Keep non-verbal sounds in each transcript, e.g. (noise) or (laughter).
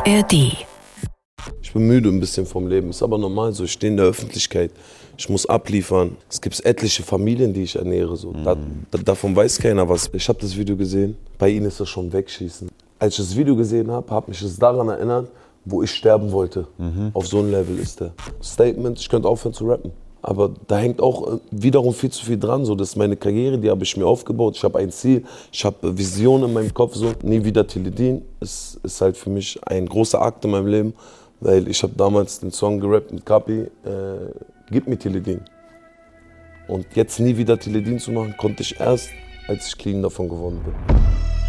ARD. Ich bin müde ein bisschen vom Leben. Ist aber normal so. Ich stehe in der Öffentlichkeit. Ich muss abliefern. Es gibt etliche Familien, die ich ernähre. So. Da, da, davon weiß keiner was. Ich habe das Video gesehen. Bei ihnen ist das schon wegschießen. Als ich das Video gesehen habe, habe mich es daran erinnert, wo ich sterben wollte. Auf so ein Level ist der. Statement, ich könnte aufhören zu rappen. Aber da hängt auch äh, wiederum viel zu viel dran. So, das ist meine Karriere, die habe ich mir aufgebaut. Ich habe ein Ziel, ich habe Visionen in meinem Kopf. So. Nie wieder Teledin. Es ist halt für mich ein großer Akt in meinem Leben, weil ich habe damals den Song gerappt mit Kapi, äh, Gib mir Teledin. Und jetzt nie wieder Teledin zu machen, konnte ich erst, als ich clean davon geworden bin.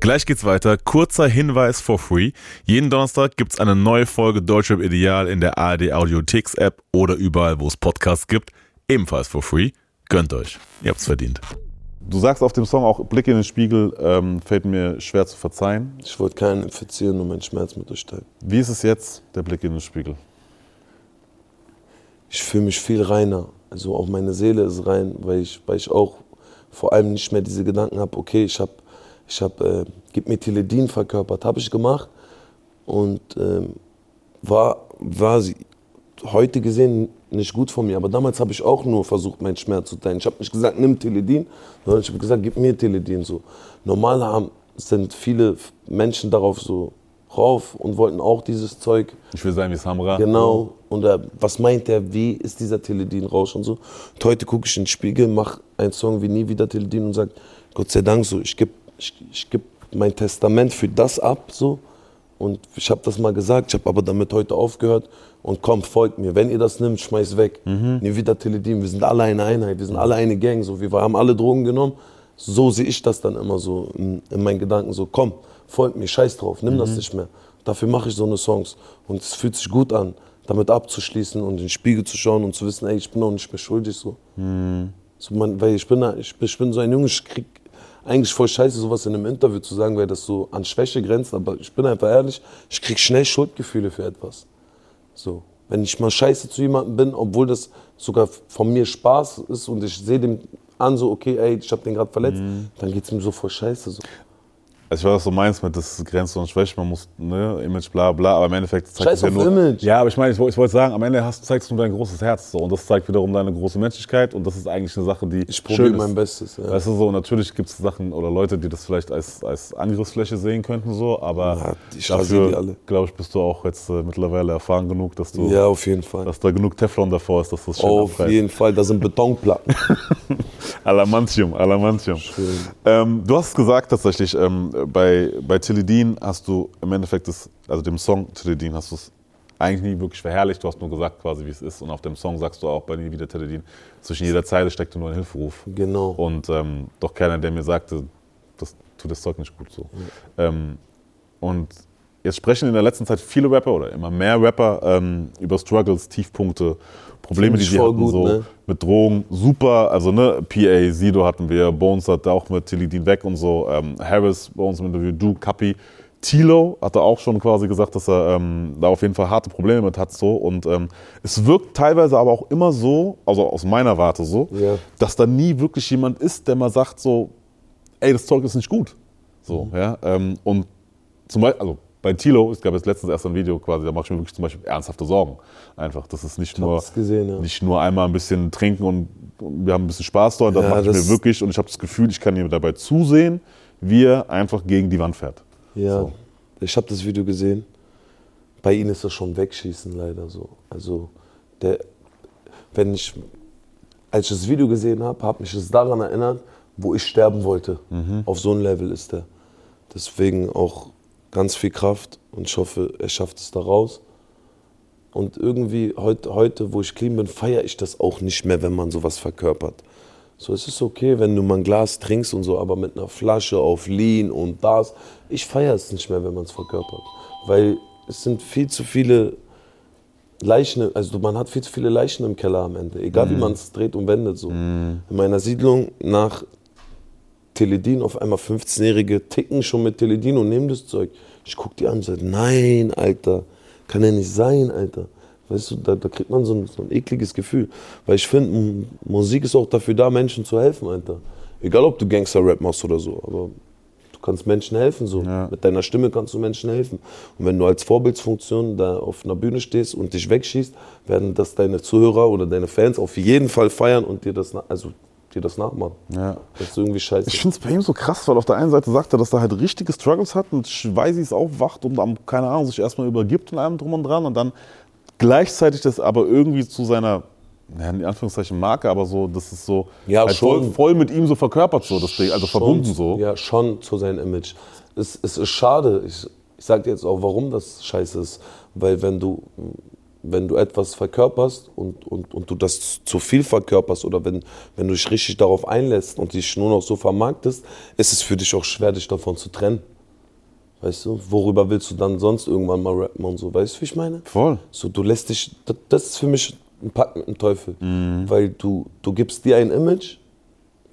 Gleich geht's weiter. Kurzer Hinweis for free. Jeden Donnerstag gibt's eine neue Folge Deutschrap Ideal in der ARD Audiotheks App oder überall, wo es Podcasts gibt. Ebenfalls for free. Gönnt euch. Ihr habt's verdient. Du sagst auf dem Song auch Blick in den Spiegel, ähm, fällt mir schwer zu verzeihen. Ich wollte keinen infizieren und meinen Schmerz mit durchteilen. Wie ist es jetzt, der Blick in den Spiegel? ich fühle mich viel reiner. Also auch meine Seele ist rein, weil ich, weil ich auch vor allem nicht mehr diese Gedanken habe, okay, ich habe, ich hab, äh, gib mir Teledin verkörpert, habe ich gemacht und ähm, war, war sie heute gesehen nicht gut von mir. Aber damals habe ich auch nur versucht, meinen Schmerz zu teilen. Ich habe nicht gesagt, nimm Teledin, sondern ich habe gesagt, gib mir Teledin. So. Normal haben, sind viele Menschen darauf so rauf und wollten auch dieses Zeug. Ich will sein wie Samra. Genau. Und äh, was meint er, wie ist dieser Teledin-Rausch und so. Und heute gucke ich in den Spiegel, mache einen Song wie Nie wieder Teledin und sage, Gott sei Dank so, ich gebe ich, ich geb mein Testament für das ab so. Und ich habe das mal gesagt, ich habe aber damit heute aufgehört. Und komm, folgt mir. Wenn ihr das nimmt, schmeißt weg. Nie wieder Teledin. Wir sind alle eine Einheit, wir sind alle eine Gang. So. Wir haben alle Drogen genommen. So sehe ich das dann immer so in, in meinen Gedanken. So, komm, folgt mir, scheiß drauf, nimm das nicht mehr. Dafür mache ich so eine Songs. Und es fühlt sich gut an, damit abzuschließen und in den Spiegel zu schauen und zu wissen, ey, ich bin auch nicht mehr schuldig. So. So, man, weil ich bin, ich, ich bin so ein Junge, ich krieg eigentlich voll scheiße, sowas in einem Interview zu sagen, weil das so an Schwäche grenzt. Aber ich bin einfach ehrlich, ich krieg schnell Schuldgefühle für etwas. So. Wenn ich mal scheiße zu jemandem bin, obwohl das sogar von mir Spaß ist und ich sehe dem an, so, okay, ey, ich hab den gerade verletzt, dann geht's ihm so voll scheiße. So. Also ich weiß, was du meinst mit das ist Grenze und Schwäche, man muss, ne, Image, bla bla, aber im Endeffekt zeigt Scheiß es ja nur. Image. Ja, aber ich meine, ich, ich wollte sagen, am Ende hast, zeigst du nur dein großes Herz so und das zeigt wiederum deine große Menschlichkeit und das ist eigentlich eine Sache, die Ich probiere schön mein Bestes. Ja. Weißt du so, natürlich gibt es Sachen oder Leute, die das vielleicht als, als Angriffsfläche sehen könnten, so, aber Ja, dafür, glaube ich, bist du auch jetzt äh, mittlerweile erfahren genug, dass du, ja, auf jeden Fall. dass da genug Teflon davor ist, dass das schön Auf abreißt. jeden Fall, das sind Betonplatten. (laughs) Alamantium, Alamantium. Ähm, du hast gesagt tatsächlich, ähm, bei, bei Teledin hast du im Endeffekt, das, also dem Song Teledin hast du es eigentlich nie wirklich verherrlicht, du hast nur gesagt quasi, wie es ist und auf dem Song sagst du auch bei Nie wieder Teledin, zwischen jeder Zeile steckte nur ein Hilferuf. Genau. Und ähm, doch keiner, der mir sagte, das tut das Zeug nicht gut so. Ähm, und jetzt sprechen in der letzten Zeit viele Rapper oder immer mehr Rapper ähm, über Struggles, Tiefpunkte, Probleme, die sie hatten, gut, so ne? mit Drogen. Super, also ne, PA, Sido hatten wir, Bones hatte auch mit Tilidin weg und so, ähm, Harris bei uns im Interview, du, Kapi. Tilo hatte auch schon quasi gesagt, dass er ähm, da auf jeden Fall harte Probleme mit hat. So. Und ähm, es wirkt teilweise aber auch immer so, also aus meiner Warte so, Ja. dass da nie wirklich jemand ist, der mal sagt so, ey, das Zeug ist nicht gut. So, Mhm. ja. Ähm, und zum Beispiel, also bei Tilo, es gab jetzt letztens erst ein Video quasi, da mache ich mir wirklich zum Beispiel ernsthafte Sorgen. Einfach, das ist nicht nur, gesehen, ja. nicht nur einmal ein bisschen trinken und, wir haben ein bisschen Spaß dort, das Ja, mache ich mir wirklich und ich habe das Gefühl, ich kann ihm dabei zusehen, wie er einfach gegen die Wand fährt. Ja, So. ich habe das Video gesehen. Bei ihnen ist das schon Wegschießen leider so. Also, der, wenn ich, als ich das Video gesehen habe, habe mich es daran erinnert, wo ich sterben wollte. Auf so ein Level ist er. Deswegen auch ganz viel Kraft und ich hoffe, er schafft es da raus. Und irgendwie heute, heute, wo ich clean bin, feiere ich das auch nicht mehr, wenn man sowas verkörpert. So, es ist okay, wenn du mal ein Glas trinkst und so, aber mit einer Flasche auf Lean und das. Ich feiere es nicht mehr, wenn man es verkörpert. Weil es sind viel zu viele Leichen, also man hat viel zu viele Leichen im Keller am Ende. Egal wie man es dreht und wendet. So. In meiner Siedlung nach Teledin auf einmal 15-Jährige ticken schon mit Teledin und nehmen das Zeug. Ich guck die an und sage, nein, Alter, kann ja nicht sein, Alter. Weißt du, da, da kriegt man so ein, so ein ekliges Gefühl. Weil ich finde, Musik ist auch dafür da, Menschen zu helfen, Alter. Egal, ob du Gangster-Rap machst oder so, aber du kannst Menschen helfen. So. Ja. Mit deiner Stimme kannst du Menschen helfen. Und wenn du als Vorbildsfunktion da auf einer Bühne stehst und dich wegschießt, werden das deine Zuhörer oder deine Fans auf jeden Fall feiern und dir das, also, dir das nachmachen. Ja. Das ist irgendwie scheiße. Ich finde es bei ihm so krass, weil auf der einen Seite sagt er, dass er halt richtige Struggles hat und Schweißis aufwacht und am, keine Ahnung, sich erstmal übergibt und allem drum und dran und dann gleichzeitig das aber irgendwie zu seiner, ja, in Anführungszeichen Marke, aber so, das ist so Ja, halt voll, schon. voll mit ihm so verkörpert, so das Ding, also verbunden so. Ja, schon zu seinem Image. Es, es ist schade. Ich, ich sage dir jetzt auch, warum das scheiße ist. Weil wenn du, wenn du etwas verkörperst und, und, und du das zu viel verkörperst oder wenn, wenn du dich richtig darauf einlässt und dich nur noch so vermarktest, ist es für dich auch schwer, dich davon zu trennen. Weißt du, worüber willst du dann sonst irgendwann mal rappen und so? Weißt du, wie ich meine? Voll. So, du lässt dich, das, das ist für mich ein Pakt mit dem Teufel. Weil du, du gibst dir ein Image,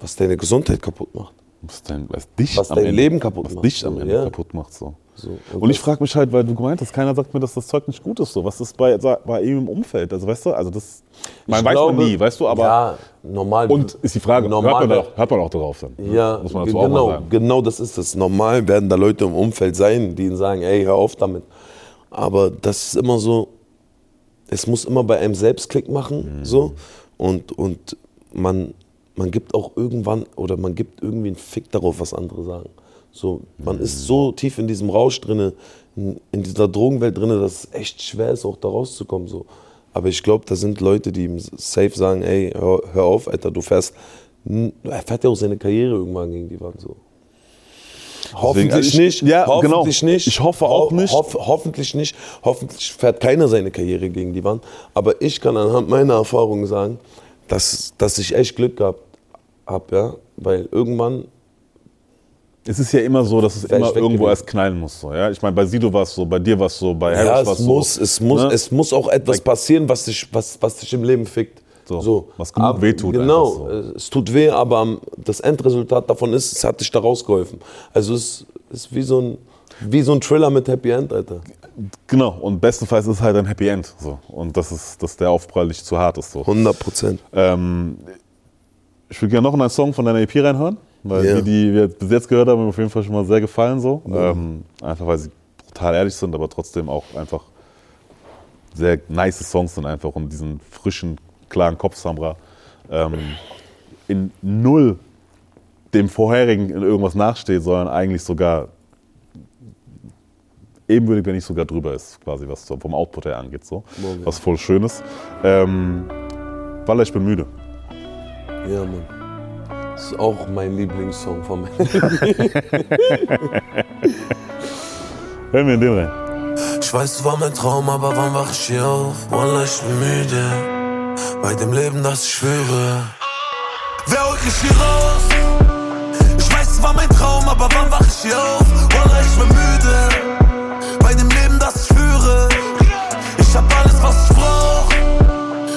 was deine Gesundheit kaputt macht. Was, dein, was dich Was am dein Ende, Leben kaputt was macht, dich am Ende ja. kaputt macht. So. So, Und ich frage mich halt, weil du gemeint hast, keiner sagt mir, dass das Zeug nicht gut ist. So. Was ist bei, bei ihm im Umfeld? Also weißt du, also das man weiß glaube- man nie, weißt du, aber ja, normal. und ist die Frage, normal, hört, man auch, hört man auch darauf dann? ne? Ja, Muss man dazu auch genau, mal sagen. genau das ist es. Normal werden da Leute im Umfeld sein, die ihnen sagen, ey, hör auf damit. Aber das ist immer so, es muss immer bei einem selbst Klick machen, Mhm. so. Und, und man, man gibt auch irgendwann, oder man gibt irgendwie einen Fick darauf, was andere sagen. So, man ist Mhm. so tief in diesem Rausch drinne, in in dieser Drogenwelt drinne, dass es echt schwer ist, auch da rauszukommen. So. Aber ich glaube, da sind Leute, die ihm safe sagen, ey, hör, hör auf, Alter, du fährst. Er fährt ja auch seine Karriere irgendwann gegen die Wand so. Hoffentlich also ich- nicht. ja, hoffentlich genau. nicht. Ich hoffe auch nicht. Hoff, hoffentlich nicht. Hoffentlich fährt keiner seine Karriere gegen die Wand. Aber ich kann anhand meiner Erfahrungen sagen, dass, dass ich echt Glück gehabt habe, ja. Weil irgendwann Es ist ja immer so, dass es immer irgendwo erst knallen muss. So, ja? Ich meine, bei Sido war es so, bei dir war es so, bei Harris Ja, war es es muss, so. es, muss, ne? es muss auch etwas passieren, was dich, was, was dich im Leben fickt. So, was genug Aber- wehtut Genau, einfach es tut weh, aber das Endresultat davon ist, es hat dich da rausgeholfen. Also es ist wie so ein, wie so ein Thriller mit Happy End, Alter. Genau, und bestenfalls ist es halt ein Happy End. So. Und das ist, dass der Aufprall nicht zu hart ist. So. 100 Prozent. Ähm, ich würde gerne noch in einen Song von deiner EP reinhören, weil Ja. die, die wir bis jetzt gehört haben, mir auf jeden Fall schon mal sehr gefallen. So. Ähm, einfach weil sie brutal ehrlich sind, aber trotzdem auch einfach sehr nice Songs sind einfach und diesen frischen, klaren Kopf Samra ähm, in null dem vorherigen in irgendwas nachsteht, sondern eigentlich sogar ebenbürtig, wenn nicht sogar drüber ist, quasi, was vom Output her angeht. So. Was voll schön ist. Ähm, Waller, ich bin müde. Ja, Mann. Das ist auch mein Lieblingssong von mir. (laughs) Hören wir in den rein. Ich weiß, es war mein Traum, aber wann wach ich hier auf? Wallah, ich bin müde. Bei dem Leben, das ich schwöre. Wer holt mich hier raus? Ich weiß, es war mein Traum, aber wann wach ich hier auf? Wallah, ich bin müde. Bei dem Leben, das ich führe. Ich hab alles, was ich brauch.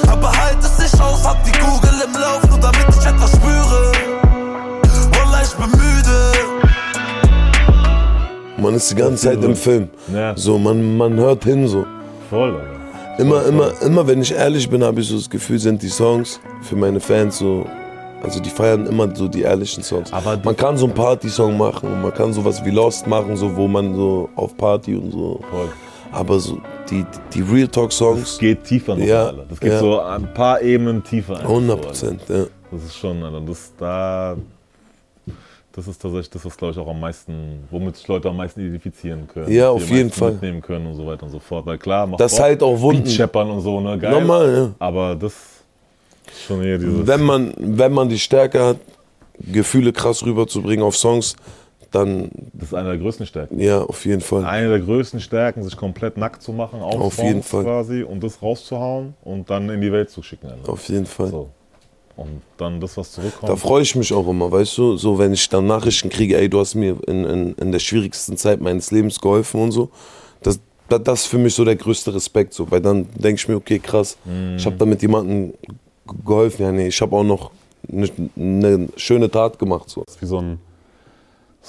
Aber halt es nicht aus, hab die Kugel im Lauf, nur damit ich etwas spüre. Wallah, ich bin müde. Man ist die ganze Zeit im Film. Ja. So, man, man hört hin so. Voll, Alter. Immer, immer, immer wenn ich ehrlich bin, habe ich so das Gefühl, sind die Songs für meine Fans so. Also die feiern immer so die ehrlichen Songs. Aber man kann so einen Party-Song machen und man kann sowas wie Lost machen, so wo man so auf Party und so. Voll. Aber so die, die Real Talk-Songs, Das geht tiefer noch, Ja, Alter. Das geht ja. so ein paar Ebenen tiefer. einfach 100 so, Alter. Prozent, ja. Das ist schon, Alter. Das, da, das ist tatsächlich das, was, glaube ich, auch am meisten, womit sich Leute am meisten identifizieren können. Ja, auf jeden Fall. mitnehmen können und so weiter und so fort. Weil klar, macht Das Bock, halt auch Wunden. Scheppern und so, ne? Geil. Normal, ja. Aber das ist schon eher dieses. Wenn man, wenn man die Stärke hat, Gefühle krass rüberzubringen auf Songs, dann das ist eine der größten Stärken. ja, auf jeden Fall. Eine der größten Stärken, sich komplett nackt zu machen, auf, jeden Fall. quasi und das rauszuhauen und dann in die Welt zu schicken. Alter. Auf jeden Fall. So. Und dann das, was zurückkommt. Da freue ich mich auch immer, weißt du, so wenn ich dann Nachrichten kriege, ey, du hast mir in, in, in der schwierigsten Zeit meines Lebens geholfen und so. Das, das, das ist für mich so der größte Respekt, so, weil dann denke ich mir, okay, krass, ich habe damit jemandem geholfen. Ja, nee, ich habe auch noch eine, eine schöne Tat gemacht. So. wie so ein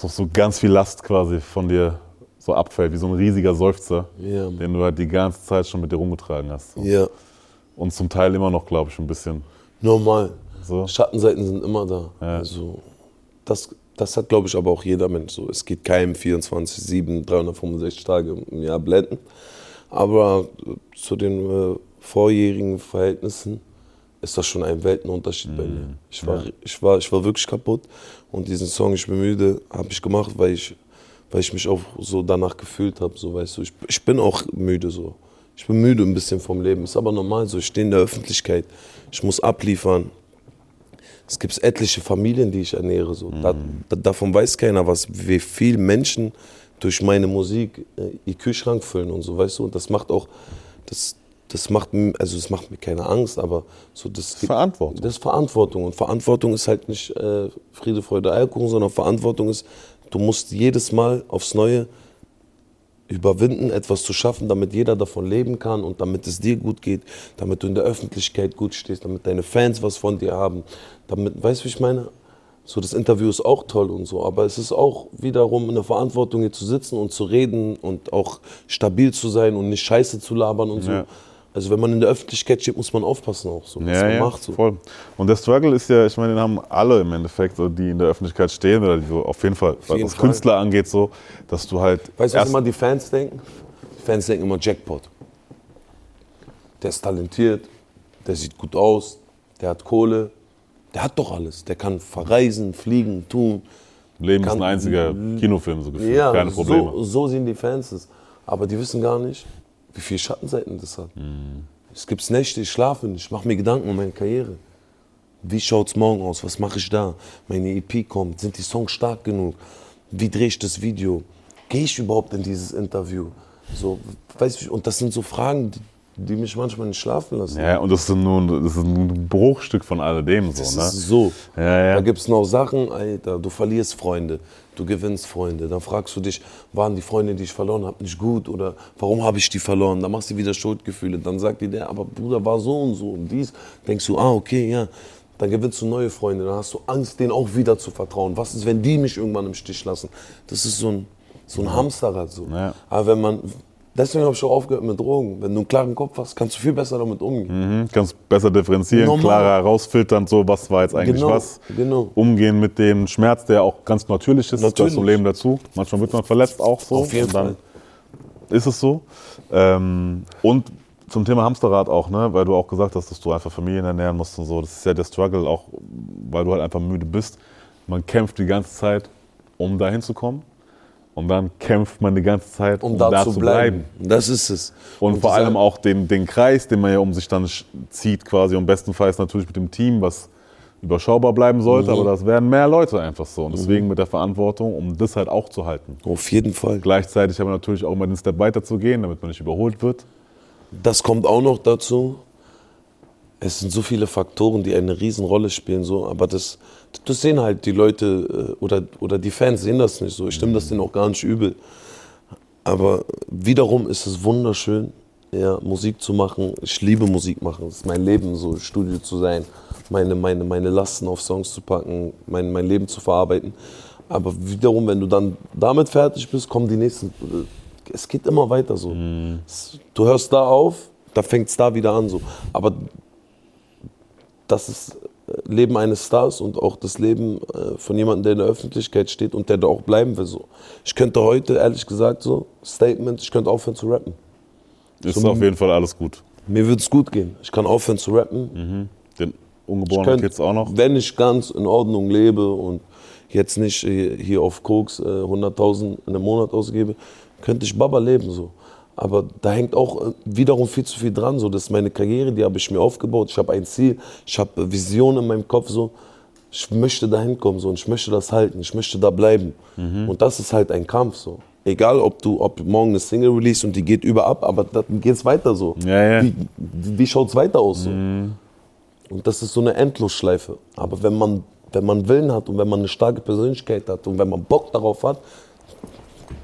so, so ganz viel Last quasi von dir so abfällt, wie so ein riesiger Seufzer, Mann. den du halt die ganze Zeit schon mit dir rumgetragen hast. So. Ja, Und zum Teil immer noch, glaube ich, ein bisschen. normal. So. Schattenseiten sind immer da. Ja. Also, das, das hat, glaube ich, aber auch jeder Mensch so. Es geht keinem 24, 7, 365 Tage im Jahr blenden. Aber zu den äh, vorjährigen Verhältnissen ist das schon ein Weltenunterschied bei mir. Ich war, ich, war, ich war wirklich kaputt und diesen Song Ich bin müde habe ich gemacht, weil ich, weil ich mich auch so danach gefühlt habe. So, weißt du, ich, ich bin auch müde so. Ich bin müde ein bisschen vom Leben. Ist aber normal so. Ich stehe in der Öffentlichkeit. Ich muss abliefern. Es gibt etliche Familien, die ich ernähre. So. Da, da, davon weiß keiner was, wie viele Menschen durch meine Musik äh, ihr Kühlschrank füllen und so, weißt du. Und das macht auch, das, das macht, also das macht mir keine Angst, aber so das Verantwortung. Das ist Verantwortung und Verantwortung ist halt nicht äh, Friede, Freude, Eierkuchen, sondern Verantwortung ist, du musst jedes Mal aufs Neue überwinden, etwas zu schaffen, damit jeder davon leben kann und damit es dir gut geht, damit du in der Öffentlichkeit gut stehst, damit deine Fans was von dir haben, damit, weißt du, wie ich meine? So, das Interview ist auch toll und so, aber es ist auch wiederum eine Verantwortung, hier zu sitzen und zu reden und auch stabil zu sein und nicht Scheiße zu labern und so. Ja. Also wenn man in der Öffentlichkeit steht, muss man aufpassen auch so, was Ja, man ja, macht. So. voll. Und der Struggle ist ja, ich meine, den haben alle im Endeffekt, so, die in der Öffentlichkeit stehen oder die so auf jeden Fall, was jeden das Fall. Künstler angeht, so, dass du halt Weißt du, was immer die Fans denken? Die Fans denken immer Jackpot. Der ist talentiert, der sieht gut aus, der hat Kohle, der hat doch alles. Der kann verreisen, fliegen, tun. Leben ist ein einziger Kinofilm, so gefühlt, Ja, keine Probleme. so, so sehen die Fans es. Aber die wissen gar nicht, wie viele Schattenseiten das hat. Mhm. Es gibt Nächte, ich schlafe nicht, ich mache mir Gedanken um meine Karriere. Wie schaut es morgen aus? Was mache ich da? Meine EP kommt. Sind die Songs stark genug? Wie drehe ich das Video? Gehe ich überhaupt in dieses Interview? So, weiß ich, und das sind so Fragen, die, mich manchmal nicht schlafen lassen. Ja, und das ist nur ein- das ist ein Bruchstück von alledem so, Das ne? ist so. Ja, ja. Da gibt es noch Sachen, Alter, du verlierst Freunde, du gewinnst Freunde. Dann fragst du dich, waren die Freunde, die ich verloren habe, nicht gut oder warum habe ich die verloren? Dann machst du wieder Schuldgefühle. Dann sagt dir der, aber Bruder war so und so und dies. Denkst du, ah, okay, ja. Dann gewinnst du neue Freunde, dann hast du Angst, denen auch wieder zu vertrauen. Was ist, wenn die mich irgendwann im Stich lassen? Das ist so ein, so ein Hamsterrad. So. Ja. Aber wenn man, deswegen habe ich auch aufgehört mit Drogen. Wenn du einen klaren Kopf hast, kannst du viel besser damit umgehen. Mhm, kannst besser differenzieren, Normal. klarer herausfiltern, so was war jetzt eigentlich Genau, was. genau. Umgehen mit dem Schmerz, der auch ganz natürlich ist, das Natürlich. zum Leben dazu. Manchmal wird man verletzt auch so. Auf jeden und dann ist es so. Ähm, und zum Thema Hamsterrad auch, ne? weil du auch gesagt hast, dass du einfach Familien ernähren musst und so. Das ist ja der Struggle auch, weil du halt einfach müde bist. Man kämpft die ganze Zeit, um da hinzukommen. Und dann kämpft man die ganze Zeit, um, Um da, da zu bleiben. Das ist es. und, vor dieser- allem auch den, den Kreis, den man ja um sich dann zieht, quasi. Und bestenfalls natürlich mit dem Team, was überschaubar bleiben sollte. Mhm. Aber das werden mehr Leute einfach so. Und deswegen mit der Verantwortung, um das halt auch zu halten. Auf jeden Fall. Gleichzeitig aber natürlich auch immer den Step weiter zu gehen, damit man nicht überholt wird. Das kommt auch noch dazu. Es sind so viele Faktoren, die eine Riesenrolle spielen, so, aber das, das sehen halt die Leute äh, oder, oder die Fans sehen das nicht so. Ich stimme das denen auch gar nicht übel. Aber wiederum ist es wunderschön, ja, Musik zu machen. Ich liebe Musik machen. Es ist mein Leben, so Studio zu sein, meine, meine, meine Lasten auf Songs zu packen, mein, mein Leben zu verarbeiten. Aber wiederum, wenn du dann damit fertig bist, kommen die nächsten. äh, Es geht immer weiter so. Es- Du hörst da auf, da fängt es da wieder an so. Aber das ist äh, Leben eines Stars und auch das Leben äh, von jemandem, der in der Öffentlichkeit steht und der da auch bleiben will. So. Ich könnte heute, ehrlich gesagt, so, Statement, ich könnte aufhören zu rappen. Ist auf jeden Fall alles gut. Mir würde es gut gehen. Ich kann aufhören zu rappen. Den Ich ungeborenen könnte, Kids auch noch. Wenn ich ganz in Ordnung lebe und jetzt nicht äh, hier auf Koks äh, 100.000 in einem Monat ausgebe, könnte ich Baba leben so. Aber da hängt auch äh, wiederum viel zu viel dran. So. Das ist meine Karriere, die habe ich mir aufgebaut. Ich habe ein Ziel, ich habe äh, Visionen in meinem Kopf. So. Ich möchte da hinkommen so, und ich möchte das halten, ich möchte da bleiben. Mhm. Und das ist halt ein Kampf. So. Egal, ob du ob morgen eine Single release und die geht über ab, aber dann geht es weiter so. Ja, ja. Wie, wie schaut es weiter aus? So? Und das ist so eine Endlosschleife. Aber wenn man, wenn man Willen hat und wenn man eine starke Persönlichkeit hat und wenn man Bock darauf hat,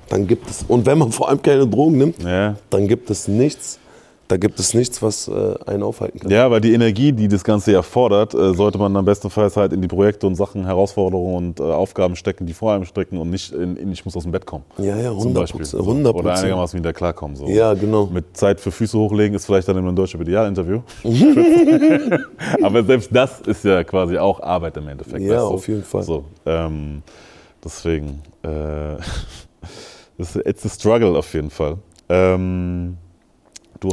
dann gibt es, und wenn man vor allem keine Drogen nimmt, Ja. dann gibt es nichts, da gibt es nichts, was äh, einen aufhalten kann. Ja, weil die Energie, die das Ganze ja fordert, äh, sollte man am bestenfalls halt in die Projekte und Sachen, Herausforderungen und äh, Aufgaben stecken, die vor einem stecken und nicht in, in ich muss aus dem Bett kommen. Ja, ja, Zum 100 Beispiel. So. 100 Oder einigermaßen wieder klarkommen. So. Ja, genau. Mit Zeit für Füße hochlegen ist vielleicht dann immer ein deutscher Ideal-Interview. (laughs) (laughs) Aber selbst das ist ja quasi auch Arbeit im Endeffekt. Ja, weißt du? auf jeden Fall. So, ähm, deswegen, äh, (laughs) das ist it's a struggle auf jeden Fall. Ähm,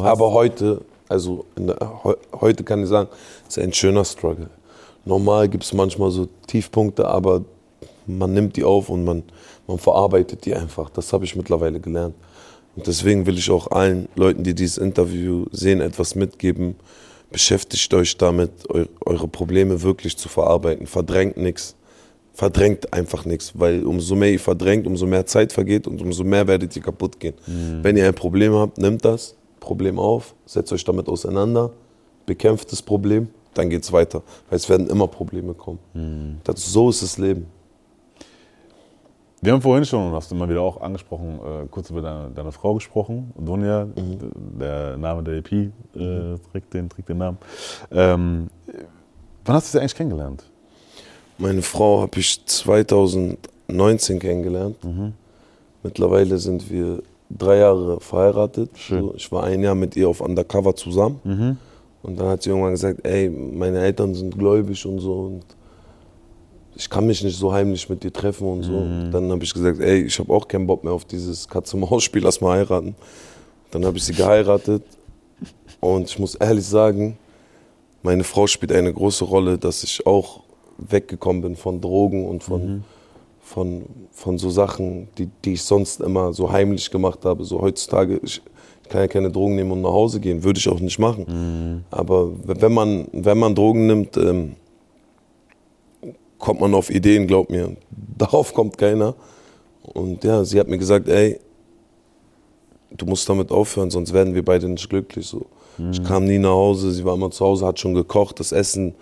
Aber heute, also der, heu- heute kann ich sagen, es ist ein schöner Struggle. Normal gibt es manchmal so Tiefpunkte, aber man nimmt die auf und man, man verarbeitet die einfach. Das habe ich mittlerweile gelernt. Und deswegen will ich auch allen Leuten, die dieses Interview sehen, etwas mitgeben. Beschäftigt euch damit, eu eure Probleme wirklich zu verarbeiten. Verdrängt nichts. Verdrängt einfach nichts, weil umso mehr ihr verdrängt, umso mehr Zeit vergeht und umso mehr werdet ihr kaputt gehen. Wenn ihr ein Problem habt, nimmt das Problem auf, setzt euch damit auseinander, bekämpft das Problem, dann geht's weiter. Weil es werden immer Probleme kommen. Das, so ist das Leben. Wir haben vorhin schon, und hast du immer wieder auch angesprochen, äh, kurz über deine, deine Frau gesprochen, Dunja, d- der Name der EP äh, trägt, den, trägt den Namen. Ähm, wann hast du sie eigentlich kennengelernt? Meine Frau habe ich 2019 kennengelernt. Mittlerweile sind wir drei Jahre verheiratet. Schön. Ich war ein Jahr mit ihr auf Undercover zusammen. Und dann hat sie irgendwann gesagt, ey, meine Eltern sind gläubig und so. Und ich kann mich nicht so heimlich mit dir treffen und so. Dann habe ich gesagt, ey, ich habe auch keinen Bock mehr auf dieses Katze-Maus-Spiel, lass mal heiraten. Dann habe ich sie geheiratet. Und ich muss ehrlich sagen, meine Frau spielt eine große Rolle, dass ich auch weggekommen bin von Drogen und von, von, von so Sachen, die, die ich sonst immer so heimlich gemacht habe. So heutzutage, ich, ich kann ja keine Drogen nehmen und nach Hause gehen, würde ich auch nicht machen. Aber wenn man, wenn man Drogen nimmt, ähm, kommt man auf Ideen, glaub mir. (laughs) Darauf kommt keiner. Und ja, sie hat mir gesagt, ey, du musst damit aufhören, sonst werden wir beide nicht glücklich. So. Ich kam nie nach Hause, sie war immer zu Hause, hat schon gekocht, das Essen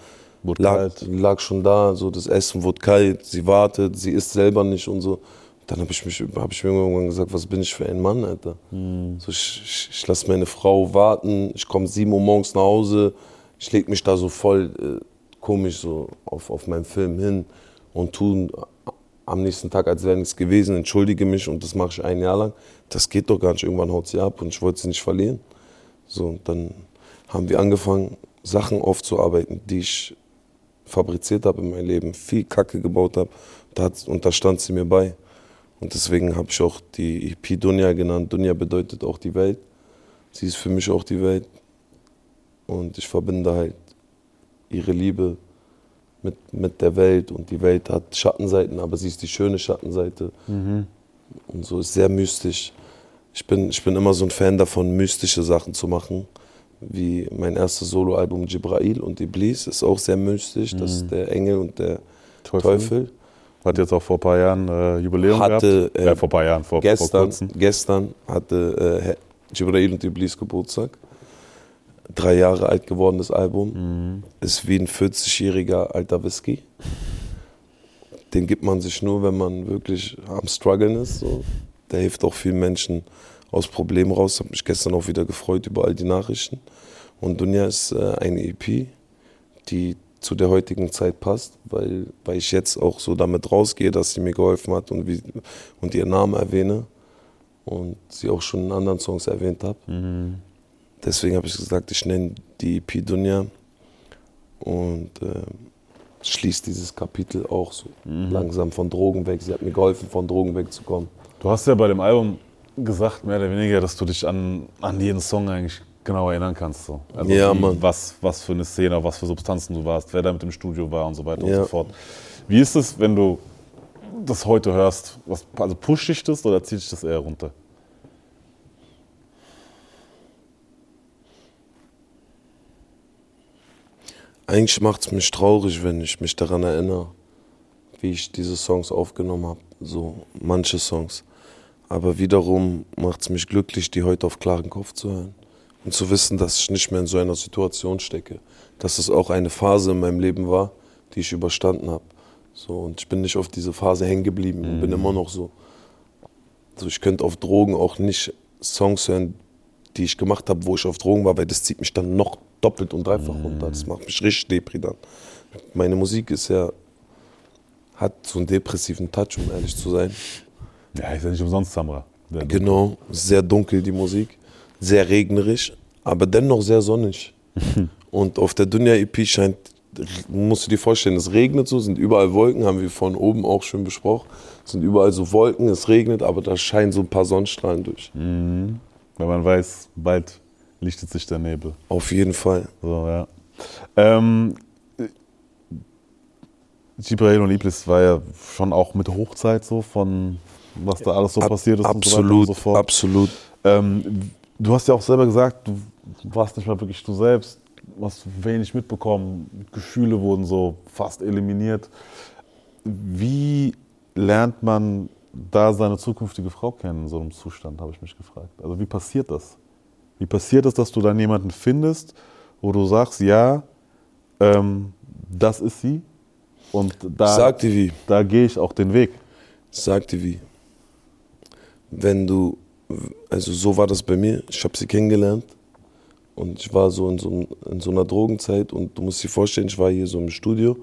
Wurde lag, kalt. lag schon da, so das Essen wurde kalt, sie wartet, sie isst selber nicht und so. Dann habe ich, mich- hab ich mir irgendwann gesagt, was bin ich für ein Mann, Alter. So, ich ich, ich lasse meine Frau warten, ich komme 7 Uhr morgens nach Hause, ich lege mich da so voll äh, komisch so auf, auf meinen Film hin und tun am nächsten Tag, als wäre nichts gewesen, entschuldige mich und das mache ich ein Jahr lang. Das geht doch gar nicht, irgendwann haut sie ab und ich wollte sie nicht verlieren. So, dann haben wir angefangen, Sachen aufzuarbeiten, die ich fabriziert habe in meinem Leben, viel Kacke gebaut habe. Da hat, und da stand sie mir bei. Und deswegen habe ich auch die EP Dunja genannt. Dunja bedeutet auch die Welt. Sie ist für mich auch die Welt. Und ich verbinde halt ihre Liebe mit, mit der Welt. Und die Welt hat Schattenseiten, aber sie ist die schöne Schattenseite. Und so ist sehr mystisch. Ich bin, ich bin immer so ein Fan davon, mystische Sachen zu machen. Wie mein erstes Soloalbum Jibrail und Iblis ist auch sehr mystisch. Das ist der Engel und der Teufel. Teufel. Hat jetzt auch vor ein paar Jahren äh, Jubiläum Hatte, gehabt. äh, ja, vor ein paar Jahren, vor, vor Gestern, kurzem. gestern hatte äh, Jibrail und Iblis Geburtstag. Drei Jahre alt geworden, das Album. Ist wie ein 40-jähriger alter Whisky. Den gibt man sich nur, wenn man wirklich am Struggeln ist. So. Der hilft auch vielen Menschen aus Problemen raus. Habe mich gestern auch wieder gefreut über all die Nachrichten. Und Dunja ist äh, eine EP, die zu der heutigen Zeit passt, weil, weil ich jetzt auch so damit rausgehe, dass sie mir geholfen hat und, wie, und ihren Namen erwähne und sie auch schon in anderen Songs erwähnt habe. Deswegen habe ich gesagt, ich nenne die EP Dunja und äh, schließe dieses Kapitel auch so langsam von Drogen weg. Sie hat mir geholfen, von Drogen wegzukommen. Du hast ja bei dem Album gesagt, mehr oder weniger, dass du dich an, an jeden Song eigentlich genau erinnern kannst. So. Also Ja, wie, Mann. Was, was für eine Szene, auf was für Substanzen du warst, wer da mit im Studio war und so weiter und Ja. so fort. Wie ist es, wenn du das heute hörst? Was, also pusht dich das oder zieht dich das eher runter? Eigentlich macht es mich traurig, wenn ich mich daran erinnere, wie ich diese Songs aufgenommen habe. So manche Songs. Aber wiederum macht es mich glücklich, die heute auf klaren Kopf zu hören. Und zu wissen, dass ich nicht mehr in so einer Situation stecke. Dass es auch eine Phase in meinem Leben war, die ich überstanden habe. So, und ich bin nicht auf diese Phase hängen geblieben und bin immer noch so. Also ich könnte auf Drogen auch nicht Songs hören, die ich gemacht habe, wo ich auf Drogen war, weil das zieht mich dann noch doppelt und dreifach Mhm. runter. Das macht mich richtig depri dann. Meine Musik ist ja, hat so einen depressiven Touch, um ehrlich zu sein. Ja, ist ja nicht umsonst Samra. Genau, sehr dunkel die Musik, sehr regnerisch, aber dennoch sehr sonnig. (laughs) Und auf der Dunja EP scheint, musst du dir vorstellen, es regnet so, sind überall Wolken, haben wir von oben auch schon besprochen. Es sind überall so Wolken, es regnet, aber da scheinen so ein paar Sonnenstrahlen durch. Weil man weiß, bald lichtet sich der Nebel. Auf jeden Fall. So, ja. Ähm, Gibril und Iblis war ja schon auch mit Hochzeit so von was da alles so passiert ist und so weiter absolut, und so fort. absolut. Ähm, du hast ja auch selber gesagt, du warst nicht mal wirklich du selbst, hast wenig mitbekommen, Gefühle wurden so fast eliminiert. Wie lernt man da seine zukünftige Frau kennen in so einem Zustand, habe ich mich gefragt. Also wie passiert das? Wie passiert es, dass du dann jemanden findest, wo du sagst, ja, ähm, das ist sie und da, da gehe ich auch den Weg. sag dir wie. Wenn du, also so war das bei mir, ich habe sie kennengelernt und ich war so in, so in so einer Drogenzeit und du musst dir vorstellen, ich war hier so im Studio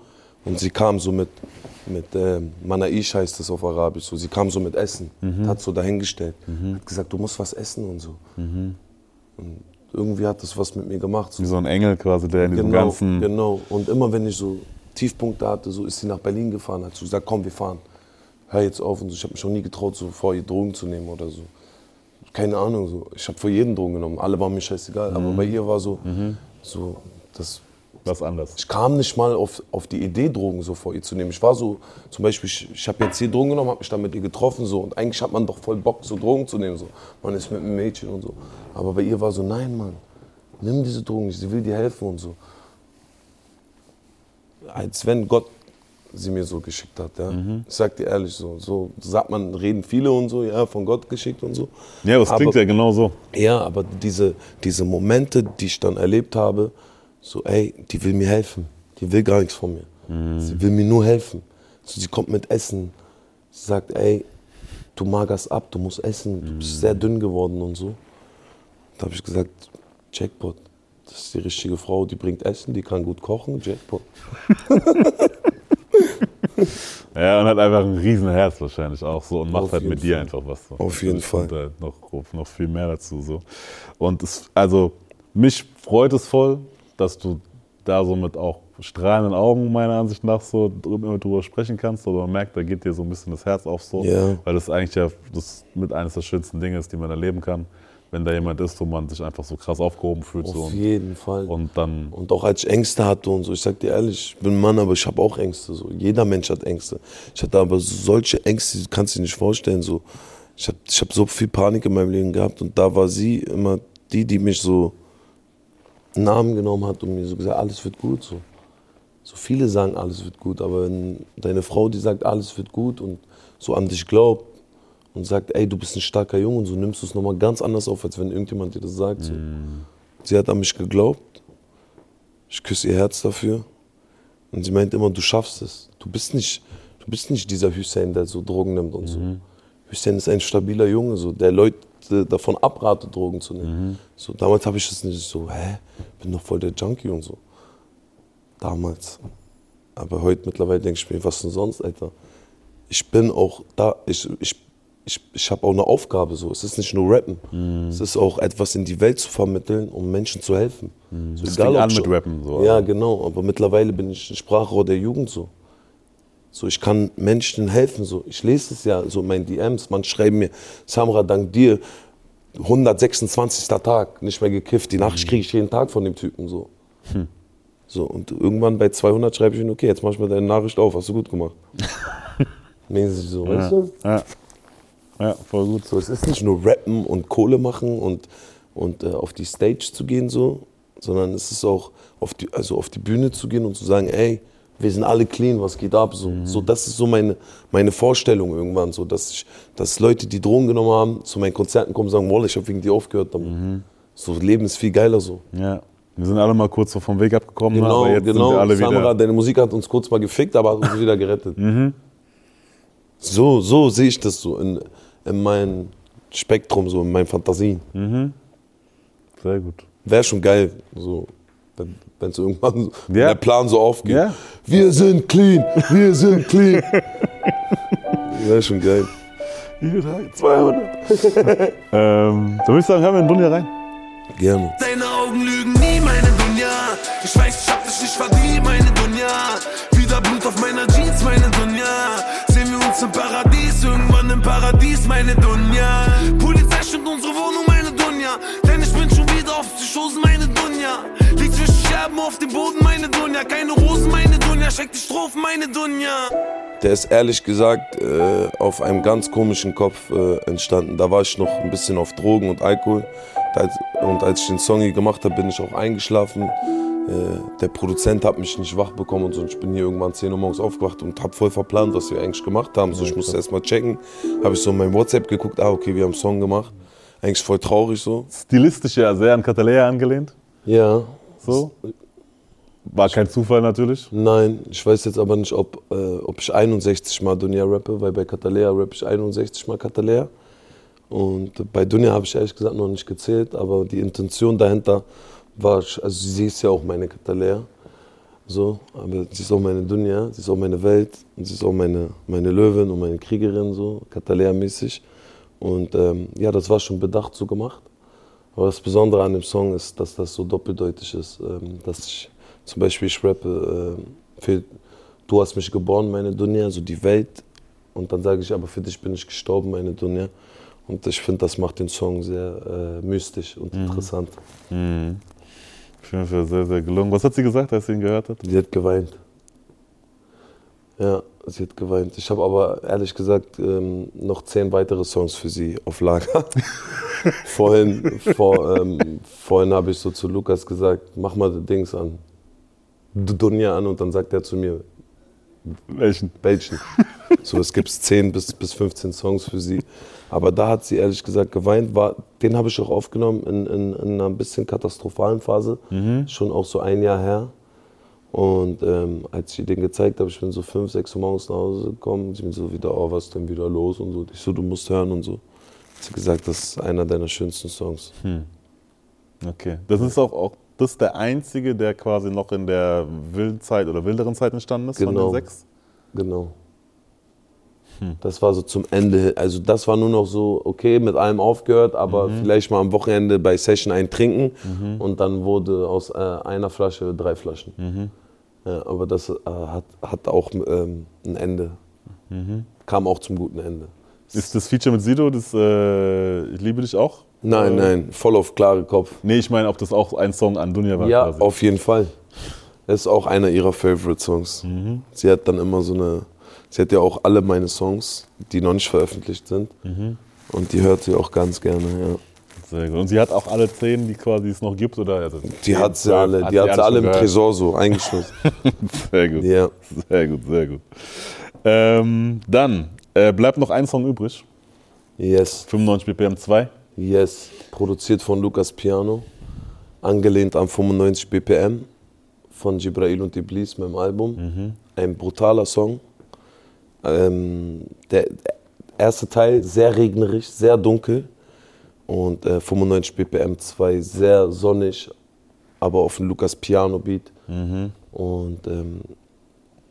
und sie kam so mit, mit äh, Manaish heißt das auf Arabisch, so, sie kam so mit Essen, hat so dahingestellt, hat gesagt, du musst was essen und so. Und irgendwie hat das was mit mir gemacht. So. Wie so ein Engel quasi, der in diesem Genau, ganzen genau. Und immer wenn ich so Tiefpunkte hatte, so ist sie nach Berlin gefahren, hat so gesagt, komm, wir fahren. Hör jetzt auf und so. Ich habe mich noch nie getraut, so vor ihr Drogen zu nehmen oder so. Keine Ahnung, so. Ich habe vor jedem Drogen genommen. Alle waren mir scheißegal. Aber bei ihr war so, so das, was anders. ich kam nicht mal auf, auf die Idee, Drogen so vor ihr zu nehmen. Ich war so, zum Beispiel, ich, ich habe jetzt hier Drogen genommen, habe mich dann mit ihr getroffen so und eigentlich hat man doch voll Bock, so Drogen zu nehmen. So. Man ist mit einem Mädchen und so. Aber bei ihr war so, nein, Mann, nimm diese Drogen nicht, sie will dir helfen und so. Als wenn Gott sie mir so geschickt hat. Ja. Ich sag dir ehrlich, so, so sagt man, reden viele und so, ja, von Gott geschickt und so. Ja, das klingt Aber- ja genau so. ja, aber diese, diese Momente, die ich dann erlebt habe, so, ey, die will mir helfen. Die will gar nichts von mir. Sie will mir nur helfen. So, sie kommt mit Essen. Sie sagt, ey, du magerst ab, du musst essen, du bist sehr dünn geworden und so. Da habe ich gesagt, Jackpot, das ist die richtige Frau, die bringt Essen, die kann gut kochen, Jackpot. (laughs) (laughs) Ja, und hat einfach ein riesen Herz wahrscheinlich auch so und macht Auf halt mit dir Fall. einfach was. So. Auf jeden Das Fall. kommt Halt noch, noch viel mehr dazu so. Und es, also mich freut es voll, dass du da so mit auch strahlenden Augen meiner Ansicht nach so drüber, drüber sprechen kannst. Oder man merkt, da geht dir so ein bisschen das Herz auf so. Ja. Weil das eigentlich ja das mit eines der schönsten Dinge ist, die man erleben kann. Wenn da jemand ist, wo man sich einfach so krass aufgehoben fühlt. so Auf und, jeden Fall. und dann Und auch als ich Ängste hatte und so, ich sag dir ehrlich, ich bin ein Mann, aber ich habe auch Ängste. So. Jeder Mensch hat Ängste. Ich hatte aber solche Ängste, die kannst du dir nicht vorstellen. So. Ich habe ich hab so viel Panik in meinem Leben gehabt und da war sie immer die, die mich so einen Namen genommen hat und mir so gesagt, alles wird gut. So. so viele sagen, alles wird gut, aber wenn deine Frau, die sagt, alles wird gut und so an dich glaubt und sagt, ey, du bist ein starker Junge und so nimmst du es nochmal ganz anders auf, als wenn irgendjemand dir das sagt. So. Sie hat an mich geglaubt. Ich küsse ihr Herz dafür. Und sie meint immer, du schaffst es. Du bist nicht, du bist nicht dieser Hussein, der so Drogen nimmt und so. Hussein ist ein stabiler Junge, so, der Leute davon abratet, Drogen zu nehmen. So, damals habe ich das nicht so, hä, bin doch voll der Junkie und so. Damals. Aber heute mittlerweile denke ich mir, was denn sonst, Alter? Ich bin auch da, ich, ich, ich, ich habe auch eine Aufgabe so. Es ist nicht nur Rappen. Es ist auch etwas in die Welt zu vermitteln, um Menschen zu helfen. So, Das fing ob an mit Rappen, so, Ja, genau. Aber mittlerweile bin ich ein Sprachrohr der Jugend so. So, ich kann Menschen helfen. So. Ich lese es ja so in meinen DMs. Man schreibt mir, Samra, dank dir, 126. Tag, nicht mehr gekifft. Die Nachricht kriege ich jeden Tag von dem Typen. So. So, und irgendwann bei 200 schreibe ich ihm, okay, jetzt mach ich mir deine Nachricht auf, hast du gut gemacht. (laughs) Mäßig so, weißt du? ja, ja, voll gut. So, es ist nicht nur rappen und Kohle machen und, und äh, auf die Stage zu gehen, so, sondern es ist auch auf die, also auf die Bühne zu gehen und zu sagen, ey, wir sind alle clean, was geht ab? So, so das ist so meine, meine Vorstellung irgendwann, so, dass, ich, dass Leute, die Drogen genommen haben, zu meinen Konzerten kommen und sagen, Wallah, ich habe wegen dir aufgehört damit. So, Leben ist viel geiler so. Ja. Wir sind alle mal kurz so vom Weg abgekommen? Genau, aber jetzt sind genau. wir alle Samra, wieder. deine Musik hat uns kurz mal gefickt, aber hat uns wieder gerettet. (laughs) Mhm. So, so sehe ich das so in, in meinem Spektrum, so in meinen Fantasien. Sehr gut. Wäre schon geil, so, wenn es irgendwann so, wenn Ja. der Plan so aufgeht. Ja. Wir sind clean, wir sind clean. (laughs) Wäre schon geil. 200. (laughs) Ähm, dann würde ich sagen, hören wir in Dunja rein. Gerne. Deine Augen lügen nie, meine Dunja. Ich weiß, ich hab dich nicht verdient, meine Dunja. Wieder Blut auf meiner Jeans, meine Dunja. Uns im Paradies, irgendwann im Paradies, meine Dunja. Polizei stimmt unsere Wohnung, meine Dunja. Denn ich bin schon wieder auf Psychosen, meine Dunja. Liegt zwischen Scherben auf dem Boden, meine Dunja. Keine Rosen, meine Dunja. Check die Strophen, meine Dunja. Der ist ehrlich gesagt äh, auf einem ganz komischen Kopf äh, entstanden. Da war ich noch ein bisschen auf Drogen und Alkohol. Und als ich den Song hier gemacht habe, bin ich auch eingeschlafen. Äh, der Produzent hat mich nicht wach bekommen und so. Ich bin hier irgendwann 10 Uhr morgens aufgewacht und habe voll verplant, was wir eigentlich gemacht haben. So, ich musste erst mal checken. Habe ich so in mein WhatsApp geguckt, ah, okay, wir haben einen Song gemacht. Eigentlich voll traurig so. Stilistisch ja sehr an Catalea angelehnt. Ja, So. War kein Zufall natürlich. Nein, ich weiß jetzt aber nicht, ob, äh, ob ich 61 Mal Dunja rappe, weil bei Catalea rappe ich 61 Mal Catalea. Und bei Dunja habe ich ehrlich gesagt noch nicht gezählt, aber die Intention dahinter war, also sie ist ja auch meine Catalea. So, aber sie ist auch meine Dunja, sie ist auch meine Welt und sie ist auch meine, meine Löwin und meine Kriegerin, so, Catalea-mäßig. Und ähm, ja, das war schon bedacht so gemacht. Aber das Besondere an dem Song ist, dass das so doppeldeutig ist. Ähm, dass ich zum Beispiel, ich rappe äh, für Du hast mich geboren, meine Dunja, so die Welt. Und dann sage ich, aber für dich bin ich gestorben, meine Dunja. Und ich finde, das macht den Song sehr äh, mystisch und interessant. Auf jeden Fall sehr, sehr gelungen. Was hat sie gesagt, als sie ihn gehört hat? Sie hat geweint. Ja, sie hat geweint. Ich habe aber ehrlich gesagt ähm, noch zehn weitere Songs für sie auf Lager. (laughs) vorhin vor, ähm, vorhin habe ich so zu Lukas gesagt, mach mal Dings an. Dunja an und dann sagt er zu mir, Welchen? welchen? so, es gibt 10 bis, bis 15 Songs für sie. Aber da hat sie ehrlich gesagt geweint. War, den habe ich auch aufgenommen in, in, in einer ein bisschen katastrophalen Phase. Schon auch so ein Jahr her. Und ähm, als ich den gezeigt habe, ich bin so 5, 6 Uhr morgens nach Hause gekommen. Sie bin so wieder, oh, was ist denn wieder los und so. Ich so, du musst hören und so. Hat sie gesagt, das ist einer deiner schönsten Songs. Okay. Das ist auch, auch das ist der einzige, der quasi noch in der wilden Zeit oder wilderen Zeit entstanden ist von Genau. den sechs. Genau. Das war so zum Ende. Also das war nur noch so, okay, mit allem aufgehört, aber vielleicht mal am Wochenende bei Session ein Trinken und dann wurde aus äh, einer Flasche drei Flaschen. Ja, aber das äh, hat, hat auch ähm, ein Ende. Kam auch zum guten Ende. Ist das Feature mit Sido, das äh, Ich liebe dich auch? Nein, nein, voll auf klare Kopf. Nee, ich meine, ob das auch ein Song an Dunja war Ja, quasi. auf jeden Fall. Das ist auch einer ihrer Favorite Songs. Sie hat dann immer so eine, sie hat ja auch alle meine Songs, die noch nicht veröffentlicht sind. Und die hört sie auch ganz gerne, ja. Sehr gut. Und sie hat auch alle zehn, die quasi es noch gibt, oder? Also Die hat sie alle, die hat sie alle im gehört. Tresor so eingeschlossen. (laughs) Sehr gut. ja. Sehr gut, sehr gut. Ähm, dann äh, bleibt noch ein Song übrig. Yes, 95 BPM 2. yes. Produziert von Lukas Piano. Angelehnt an 95 BPM von Jibrail und Iblis, meinem Album. Ein brutaler Song. Ähm, der, erste Teil sehr regnerisch, sehr dunkel. Und äh, 95 BPM 2 sehr sonnig, aber auf dem Lukas Piano Beat. Und ähm,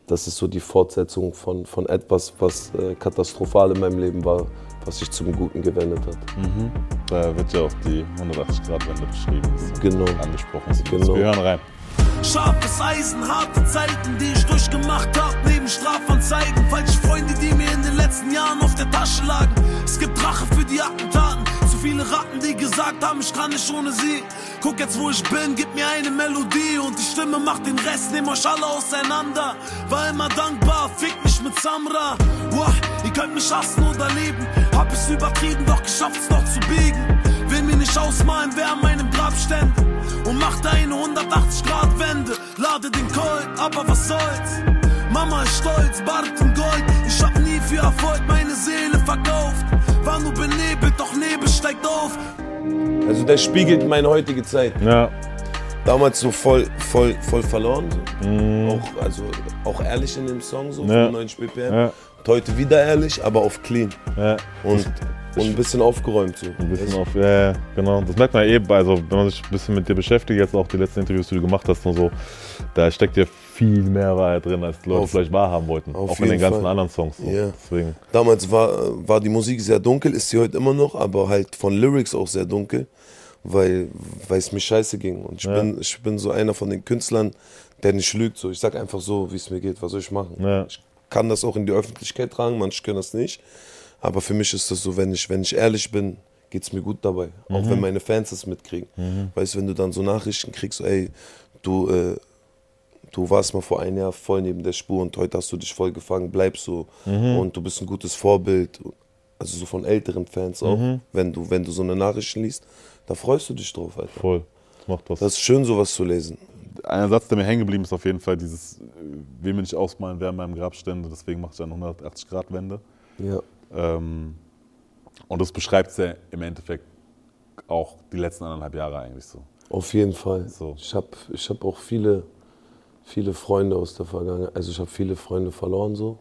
das ist so die Fortsetzung von, von etwas, was äh, katastrophal in meinem Leben war, was sich zum Guten gewendet hat. Da wird ja auch die 180-Grad-Wende beschrieben. Genau. Angesprochen. Genau. Wir hören rein. Scharfes Eisen, harte Zeiten, die ich durchgemacht hab, neben Strafanzeigen. Falsche Freunde, die mir in den letzten Jahren auf der Tasche lagen. Es gibt Rache für die Attentaten. Zu viele Ratten, die gesagt haben, ich kann nicht ohne sie. Guck jetzt, wo ich bin, gib mir eine Melodie und die Stimme macht den Rest, nehm euch alle auseinander. War immer dankbar, fick mich mit Samra. Wah, ihr könnt mich hassen oder lieben. Hab es übertrieben, doch geschafft's noch zu biegen. Will mir nicht ausmalen, wer an meinem Grab stände. Und machte eine 180-Grad-Wende. Lade den Colt, aber was soll's? Mama ist stolz, Bart in Gold. Ich hab nie für Erfolg meine Seele verkauft. War nur benebelt, doch Nebel steigt auf. Also der spiegelt meine heutige Zeit. Ja. Damals so voll, voll, voll verloren. So. Auch, also, auch ehrlich in dem Song, so Ja. 95 BPM. Ja. Heute wieder ehrlich, aber auf clean. Ja. Und, und ein bisschen aufgeräumt so. Ein bisschen auf, ja, ja, genau. Das merkt man ja eben, also wenn man sich ein bisschen mit dir beschäftigt, jetzt auch die letzten Interviews, die du gemacht hast und so, da steckt ja viel mehr Wahrheit drin, als die Leute Auf- vielleicht wahrhaben wollten. Auch in den ganzen Fall. anderen Songs. So. Ja. Deswegen. Damals war, war die Musik sehr dunkel, ist sie heute immer noch, aber halt von Lyrics auch sehr dunkel, weil, weil es mir scheiße ging. Und ich, Ja. bin, ich bin so einer von den Künstlern, der nicht lügt. So. Ich sag einfach so, wie es mir geht, was soll ich machen. Ja. Ich kann das auch in die Öffentlichkeit tragen, manche können das nicht. Aber für mich ist das so, wenn ich, wenn ich ehrlich bin, geht es mir gut dabei. Auch Mhm. wenn meine Fans das mitkriegen. Weißt du, wenn du dann so Nachrichten kriegst, ey, du, äh, du warst mal vor einem Jahr voll neben der Spur und heute hast du dich voll gefangen, bleib so. Mhm. Und du bist ein gutes Vorbild. Also so von älteren Fans auch, Mhm. wenn, du, wenn du so eine Nachrichten liest, da freust du dich drauf, Alter. Voll. Das macht was. Das ist schön, sowas zu lesen. Ein Satz, der mir hängen geblieben ist, auf jeden Fall dieses, äh, will mir nicht ausmalen, wer in meinem Grab stände, deswegen mache ich eine 180-Grad-Wende. Ja. Ähm, und das beschreibt ja im Endeffekt auch die letzten anderthalb Jahre eigentlich so. Auf jeden Fall. So. Ich habe ich hab auch viele, viele Freunde aus der Vergangenheit. Also ich habe viele Freunde verloren so.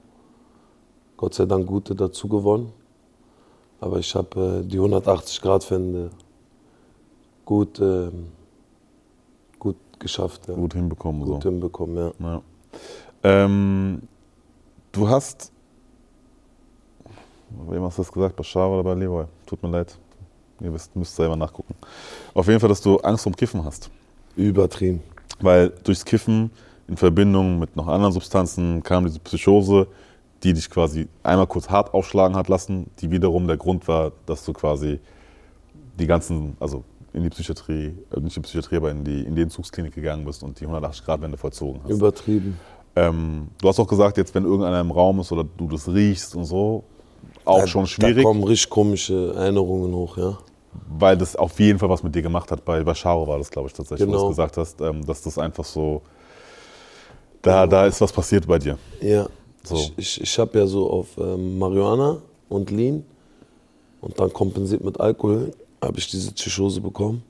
Gott sei Dank gute dazu gewonnen. Aber ich habe äh, die 180-Grad-Wende gut, ähm, gut geschafft. Ja. Gut hinbekommen. Gut so. hinbekommen, ja. Ja. Ähm, du hast. Wem hast du das gesagt? Bei Schar oder bei Leroy? Tut mir leid. Ihr wisst, müsst selber nachgucken. Auf jeden Fall, dass du Angst vorm Kiffen hast. Übertrieben. Weil durchs Kiffen in Verbindung mit noch anderen Substanzen kam diese Psychose, die dich quasi einmal kurz hart aufschlagen hat lassen, die wiederum der Grund war, dass du quasi die ganzen, also in die Psychiatrie, äh, nicht in die Psychiatrie, aber in die, in die Entzugsklinik gegangen bist und die 180-Grad-Wende vollzogen hast. Übertrieben. Ähm, du hast auch gesagt, jetzt wenn irgendeiner im Raum ist oder du das riechst und so, auch Da- schon schwierig, Da kommen richtig komische Erinnerungen hoch, ja. weil das auf jeden Fall was mit dir gemacht hat. Bei, Charo war das, glaube ich, tatsächlich, wo du Genau. es gesagt hast, ähm, dass das einfach so, da, da ist was passiert bei dir. Ja. So. Ich, ich, ich habe ja so auf ähm, Marihuana und Lean und dann kompensiert mit Alkohol, habe ich diese Psychose bekommen.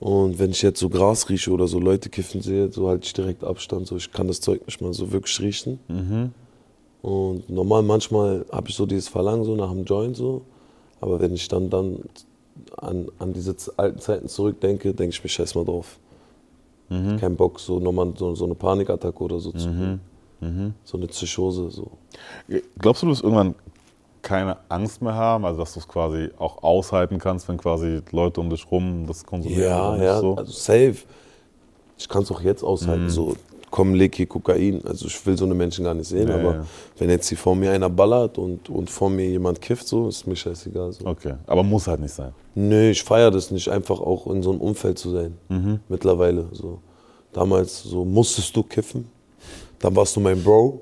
Und wenn ich jetzt so Gras rieche oder so Leute kiffen sehe, so halte ich direkt Abstand. So, ich kann das Zeug nicht mal so wirklich riechen. Und normal, manchmal habe ich so dieses Verlangen so nach einem Joint so. Aber wenn ich dann, dann an, an diese alten Zeiten zurückdenke, denke ich mir scheiß mal drauf. Kein Bock, so nochmal so, so eine Panikattacke oder so zu kriegen. So eine Psychose. So. Glaubst du, du wirst irgendwann keine Angst mehr haben, also dass du es quasi auch aushalten kannst, wenn quasi Leute um dich rum das konsumieren? Ja, ja, So? also safe. Ich kann es auch jetzt aushalten. So, komm, leg hier Kokain. Also ich will so eine Menschen gar nicht sehen, Ja, aber ja. wenn jetzt hier vor mir einer ballert und, und vor mir jemand kifft, so, ist mir scheißegal. So. Okay, aber muss halt nicht sein. Nö, ich feiere das nicht, einfach auch in so einem Umfeld zu sein. Mhm. Mittlerweile. So. Damals so musstest du kiffen. Dann warst du mein Bro.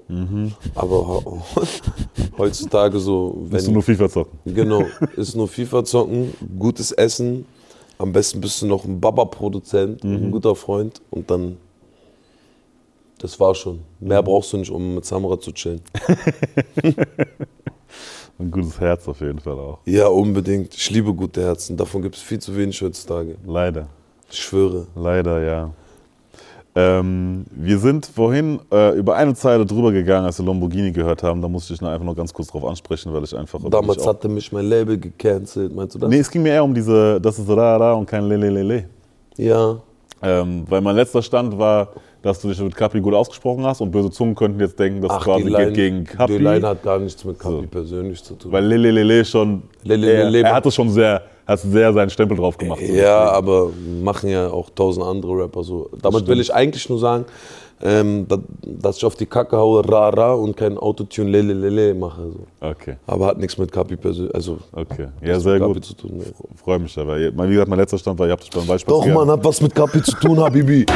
Aber he- (laughs) heutzutage so, wenn Mhm. du nur FIFA zocken? Genau, ist nur FIFA zocken, gutes Essen. Am besten bist du noch ein Baba-Produzent, Mhm. ein guter Freund und dann. Das war schon. Mehr brauchst du nicht, um mit Samra zu chillen. (laughs) Ein gutes Herz auf jeden Fall auch. Ja, unbedingt. Ich liebe gute Herzen. Davon gibt es viel zu wenig heutzutage. Leider. Ich schwöre. Leider, ja. Ähm, wir sind vorhin äh, über eine Zeile drüber gegangen, als wir Lamborghini gehört haben. Da musste ich noch einfach nur ganz kurz drauf ansprechen, weil ich einfach. Damals ich hatte mich mein Label gecancelt. Meinst du das? Nee, es ging mir eher um diese, das ist da, da und kein Lelelele. Ja. Ähm, weil mein letzter Stand war, dass du dich mit Kapi gut ausgesprochen hast und böse Zungen könnten jetzt denken, dass Ach, es quasi Line, geht gegen Kapi. Die Line hat gar nichts mit Kapi So. persönlich zu tun. Weil Lelelele schon. Lelelele- er, er hat es schon sehr, hat sehr seinen Stempel drauf gemacht. so. Ja, aber machen ja auch tausend andere Rapper so. Damit will ich eigentlich nur sagen, ähm, da- dass ich auf die Kacke haue, ra ra und kein Autotune lele lele mache. So. Okay, Aber hat nichts mit Kapi persönlich, also okay. Ja, sehr Kapi gut. zu tun. Ne. Freue mich aber. Wie gesagt, mein letzter Stand war, ihr habt euch beim Beispiel. Doch, man hat was mit Kapi zu tun, Habibi.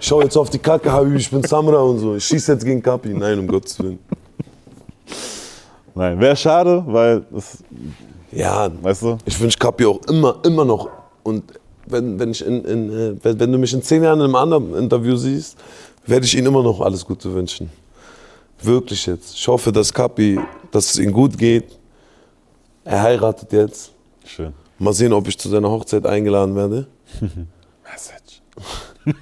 Ich schau jetzt auf die Kacke, Habibi, ich bin Samra und so. Ich schieß jetzt gegen Kapi. Nein, um Gottes Willen. Nein, wäre schade, weil, das, Ja, weißt du, ich wünsche Kapi auch immer, immer noch. Und wenn, wenn, ich in, in, äh, wenn, wenn du mich in zehn Jahren in einem anderen Interview siehst, werde ich ihm immer noch alles Gute wünschen. Wirklich jetzt. Ich hoffe, dass Kapi, dass es ihm gut geht. Er heiratet jetzt. schön. Mal sehen, ob ich zu seiner Hochzeit eingeladen werde. (laughs) Message. (laughs)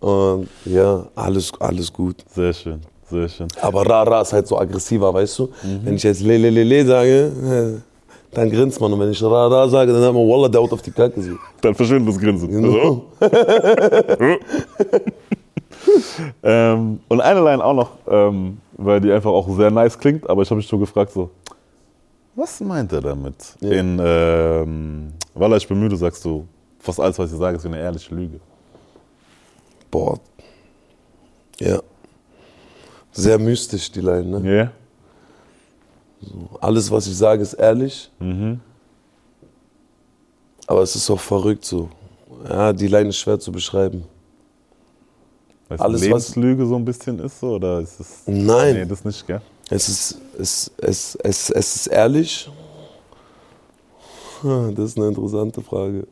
Und ja, alles, alles gut. Sehr schön, Sehr schön. Aber Ra-Ra ist halt so aggressiver, weißt du? Wenn ich jetzt Le Le Le Le sage, äh, dann grinst man. Und wenn ich Ra-Ra sage, dann sagt man, Wallah, der haut auf die Kacke. So. Dann verschwindet das Grinsen. Genau. (laughs) Ähm, und eine Line auch noch, ähm, weil die einfach auch sehr nice klingt, aber ich habe mich schon gefragt so, was meint er damit? Ja. In ähm, Wallah, ich bin müde, sagst du, fast alles, was ich sage, ist wie eine ehrliche Lüge. Boah. Ja. Sehr mystisch, die Line, ne? Ja? Alles, was ich sage, ist ehrlich. Mhm. Aber es ist auch verrückt so. Ja, die Line ist schwer zu beschreiben. Weil es Alles, eine was- Lebenslüge so ein bisschen ist, so, oder ist es... Nein. Nee, das nicht, gell? Es ist, es, es, es, es ist ehrlich. Das ist eine interessante Frage.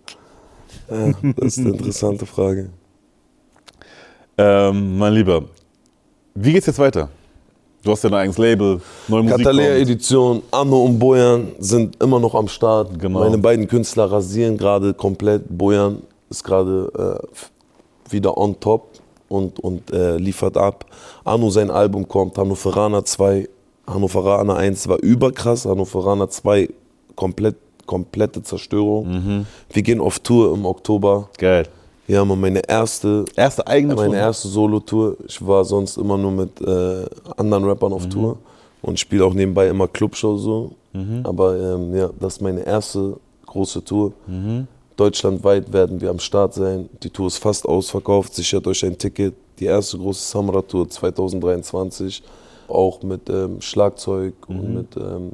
Ja, das ist eine interessante Frage. Ähm, mein Lieber, wie geht's jetzt weiter? Du hast ja dein eigenes Label, neue Musik Katalea. Edition, Anno und Bojan sind immer noch am Start. Genau. Meine beiden Künstler rasieren gerade komplett. Bojan ist gerade äh, wieder on top und, und äh, liefert ab. Anno, sein Album kommt. Hannoveraner 2, Hannoveraner 1 war überkrass. Hannoveraner 2 komplett, komplette Zerstörung. Mhm. Wir gehen auf Tour im Oktober. Geil. Wir haben meine erste Erste eigene meine Tour? erste Solo-Tour. Ich war sonst immer nur mit äh, anderen Rappern auf Tour und spiele auch nebenbei immer Clubshows so. Aber ähm, ja, das ist meine erste große Tour. Deutschlandweit werden wir am Start sein. Die Tour ist fast ausverkauft. Sichert euch ein Ticket. Die erste große Samra-Tour 2023. Auch mit ähm, Schlagzeug und mit, ähm,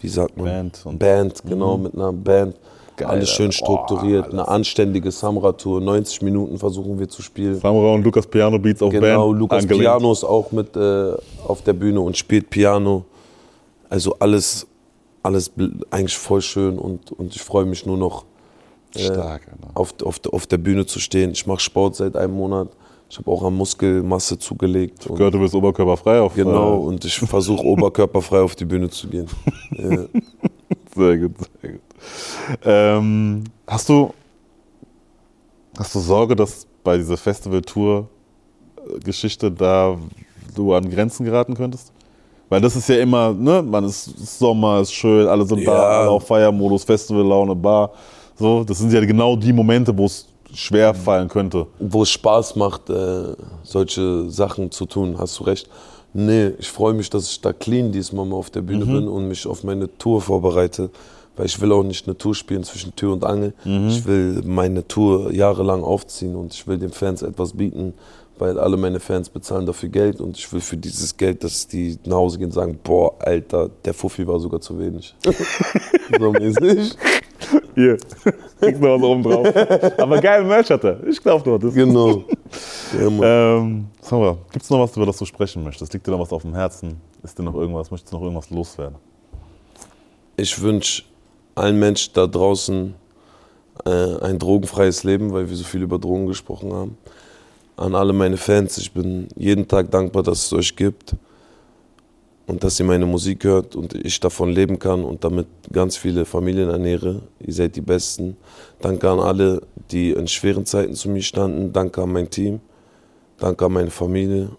wie sagt man? Band Band, genau, mit einer Band. Geil, Alles schön strukturiert, Boah, eine anständige Samra-Tour. 90 Minuten versuchen wir zu spielen. Samra und Lukas Piano Beats auf Genau, Band. Lukas angelehnt. Piano ist auch mit äh, auf der Bühne und spielt Piano. Also alles, alles eigentlich voll schön und, und ich freue mich nur noch Stark, Alter. auf, auf, auf der Bühne zu stehen. Ich mache Sport seit einem Monat. Ich habe auch an Muskelmasse zugelegt. Und, Gehört, du bist oberkörperfrei auf genau, äh, und ich versuche oberkörperfrei auf die Bühne zu gehen. (laughs) Ja. (laughs) Sehr gut, sehr gut. Ähm, hast du hast du Sorge, dass bei dieser Festival-Tour-Geschichte da du an Grenzen geraten könntest? Weil das ist ja immer, ne, man ist Sommer, ist schön, alle sind da, Ja. alle auf Feiermodus, Festivallaune, Bar. So, das sind ja genau die Momente, wo es schwer fallen könnte. wo es Spaß macht, äh, solche Sachen zu tun, hast du recht. Nee, ich freue mich, dass ich da clean diesmal mal auf der Bühne bin und mich auf meine Tour vorbereite. Weil ich will auch nicht eine Tour spielen zwischen Tür und Angel. Ich will meine Tour jahrelang aufziehen und ich will den Fans etwas bieten, weil alle meine Fans bezahlen dafür Geld und ich will für dieses Geld, dass die nach Hause gehen und sagen, boah, Alter, der Fuffi war sogar zu wenig. (laughs) so mäßig. Hier, kriegst noch was oben drauf. Aber geil Merch hat er. Ich glaube, du hattest. Genau. Ja, Mann. Ähm, gibt es noch was, über das du sprechen möchtest? Liegt dir noch was auf dem Herzen? Ist dir noch irgendwas? Möchtest du noch irgendwas loswerden? Ich wünsche allen Menschen da draußen äh, ein drogenfreies Leben, weil wir so viel über Drogen gesprochen haben. An alle meine Fans, ich bin jeden Tag dankbar, dass es euch gibt und dass ihr meine Musik hört und ich davon leben kann und damit ganz viele Familien ernähre. Ihr seid die Besten. Danke an alle, die in schweren Zeiten zu mir standen. Danke an mein Team. Danke an meine Familie.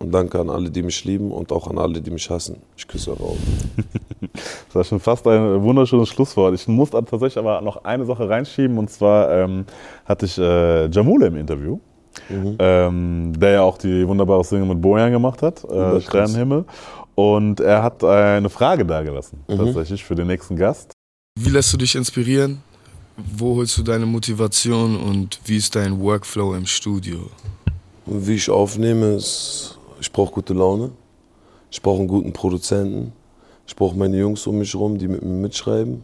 Und danke an alle, die mich lieben und auch an alle, die mich hassen. Ich küsse eure Augen. (laughs) Das war schon fast ein wunderschönes Schlusswort. Ich muss tatsächlich aber noch eine Sache reinschieben und zwar ähm, hatte ich äh, Jamule im Interview, ähm, der ja auch die wunderbare Single mit Bojan gemacht hat, äh. Sternenhimmel. Und er hat eine Frage dagelassen, tatsächlich für den nächsten Gast. Wie lässt du dich inspirieren? Wo holst du deine Motivation und wie ist dein Workflow im Studio? Und wie ich aufnehme, ist, ich brauche gute Laune. Ich brauche einen guten Produzenten. Ich brauche meine Jungs um mich herum, die mit mir mitschreiben.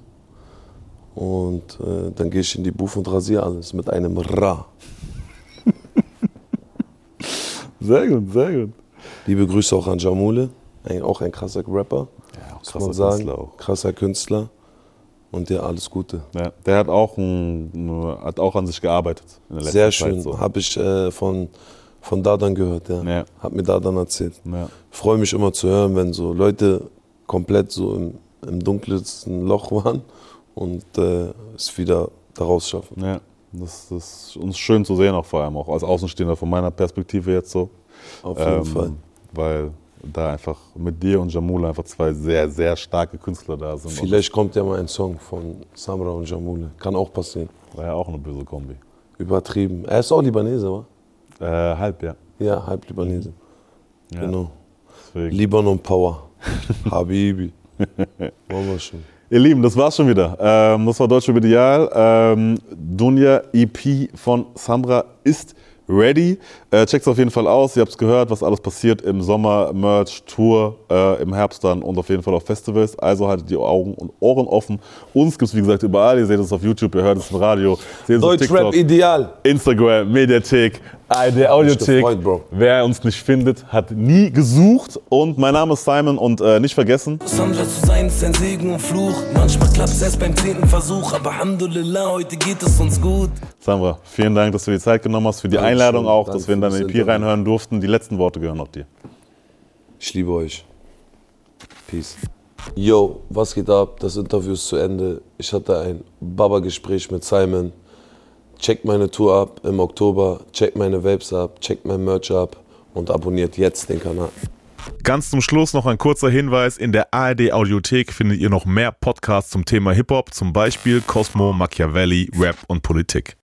Und äh, dann gehe ich in die Booth und rasiere alles mit einem Ra. Sehr gut, sehr gut. Liebe Grüße auch an Jamule, ein, auch ein krasser Rapper, Ja, auch krasser man sagen. Künstler auch. Krasser Künstler. Und dir alles Gute. Ja, der hat auch, ein, hat auch an sich gearbeitet. In der letzten Sehr schön. So. Habe ich äh, von, von Dadan gehört. Ja. Ja. Hat mir Dadan erzählt. Ja. freue mich immer zu hören, wenn so Leute komplett so im, im dunkelsten Loch waren und äh, es wieder daraus schaffen. Ja, das, das ist uns schön zu sehen, auch vor allem auch als Außenstehender von meiner Perspektive jetzt so. Auf jeden Ähm, Fall. Weil da einfach mit dir und Jamula einfach zwei sehr, sehr starke Künstler da sind. Vielleicht kommt ja mal ein Song von Samra und Jamule. Kann auch passieren. War ja auch eine böse Kombi. Übertrieben. Er ist auch Libanese, wa? Äh, halb, ja. Ja, halb Libanese. ja. Genau. Deswegen. Libanon Power. (laughs) Habibi. Machen wir schon. Ihr Lieben, das war's schon wieder. Ähm, das war Deutsche Ideal. Ähm, Dunja EP von Samra ist ready. Äh, checkt's auf jeden Fall aus. Ihr habt's gehört, was alles passiert im Sommer, Merch, Tour, äh, im Herbst dann und auf jeden Fall auf Festivals. Also haltet die Augen und Ohren offen. Uns gibt's wie gesagt überall. Ihr seht uns auf YouTube, ihr hört es im Radio, Deutschrap Ideal. Instagram, Mediathek, ARD Audiothek. gefreut, Bro. Wer uns nicht findet, hat nie gesucht. Und mein Name ist Simon und äh, nicht vergessen, Sandra zu sein ist ein Segen und Fluch. Manchmal klappt's erst beim zehnten Versuch, aber Alhamdulillah, heute geht es uns gut. Sandra, vielen Dank, dass du dir die Zeit genommen hast, für die Dankeschön. Einladung auch, Danke dass wir in deine EP Interview. reinhören durften. Die letzten Worte gehören noch dir. Ich liebe euch. Peace. Yo, was geht ab? Das Interview ist zu Ende. Ich hatte ein Baba-Gespräch mit Simon. Checkt meine Tour ab im Oktober, checkt meine Vapes ab, checkt mein Merch ab und abonniert jetzt den Kanal. Ganz zum Schluss noch ein kurzer Hinweis. In der ARD Audiothek findet ihr noch mehr Podcasts zum Thema Hip-Hop, zum Beispiel Cosmo, Machiavelli, Rap und Politik.